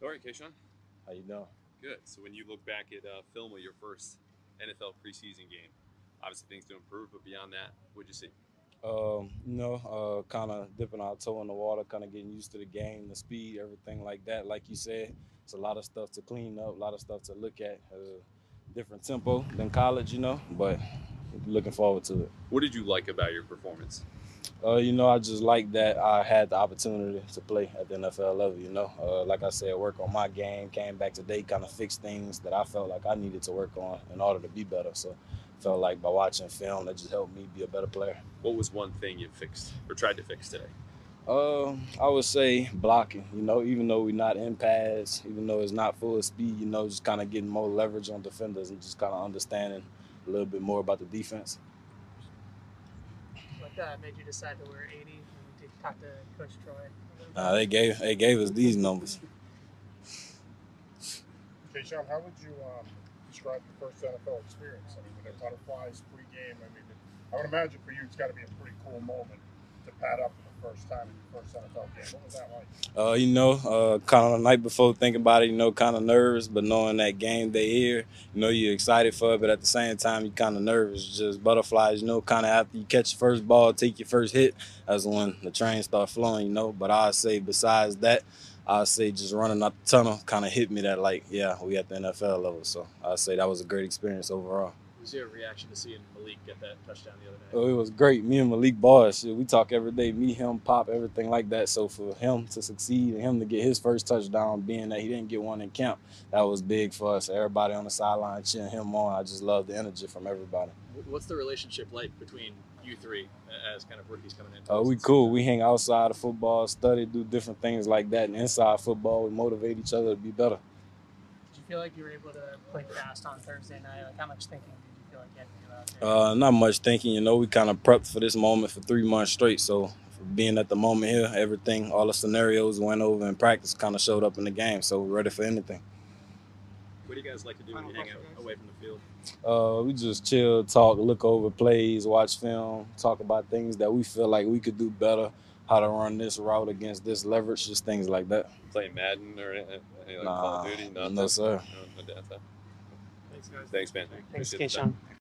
All right, Kayshon. How you doing? Good. So when you look back at uh, film of your first NFL preseason game, obviously things to improve, but beyond that, what'd you see? Um, you know, uh, kind of dipping our toe in the water, kind of getting used to the game, the speed, everything like that. Like you said, it's a lot of stuff to clean up, a lot of stuff to look at. Uh, different tempo than college, you know, but looking forward to it. What did you like about your performance? Uh, you know, I just like that I had the opportunity to play at the NFL level. You know, uh, like I said, work on my game. Came back today, kind of fixed things that I felt like I needed to work on in order to be better. So, felt like by watching film, that just helped me be a better player. What was one thing you fixed or tried to fix today? Uh, I would say blocking. You know, even though we're not in pads, even though it's not full speed, you know, just kind of getting more leverage on defenders and just kind of understanding a little bit more about the defense. What uh, made you decide to wear 80 and to talk to Coach Troy? Uh, they gave they gave us these numbers. Okay, Sean, how would you um, describe your first NFL experience? I mean, with the butterflies pre-game, I mean, I would imagine for you it's got to be a pretty cool moment to pad up the first time in your first NFL game. What was that like? Uh, you know, uh, kind of the night before thinking about it, you know, kind of nervous, but knowing that game day here, you know, you're excited for it, but at the same time, you're kind of nervous. Just butterflies, you know, kind of after you catch your first ball, take your first hit, that's when the train start flowing, you know. But I say besides that, I say just running up the tunnel kind of hit me that like, yeah, we at the NFL level. So I say that was a great experience overall. What was your reaction to seeing Malik get that touchdown the other day? Oh, it was great. Me and Malik boys, shit, we talk every day. Me, him, pop, everything like that. So for him to succeed and him to get his first touchdown, being that he didn't get one in camp, that was big for us. Everybody on the sideline cheering him on. I just love the energy from everybody. What's the relationship like between you three as kind of rookies coming in? Oh, we cool. We hang outside of football, study, do different things like that. And inside football, we motivate each other to be better. Did you feel like you were able to play fast on Thursday night? Like, how much thinking did you feel like you had to do out there? Uh, not much thinking. You know, we kind of prepped for this moment for three months straight. So being at the moment here, everything, all the scenarios went over in practice, kind of showed up in the game. So we're ready for anything. What do you guys like to do when you hang out away from the field? Uh, we just chill, talk, look over plays, watch film, talk about things that we feel like we could do better, how to run this route against this leverage, just things like that. Playing Madden or anything like Nah, Call of Duty? no, sir. No, no. Thanks, guys. Thanks, man. Thanks, Appreciate the time. Kayshon.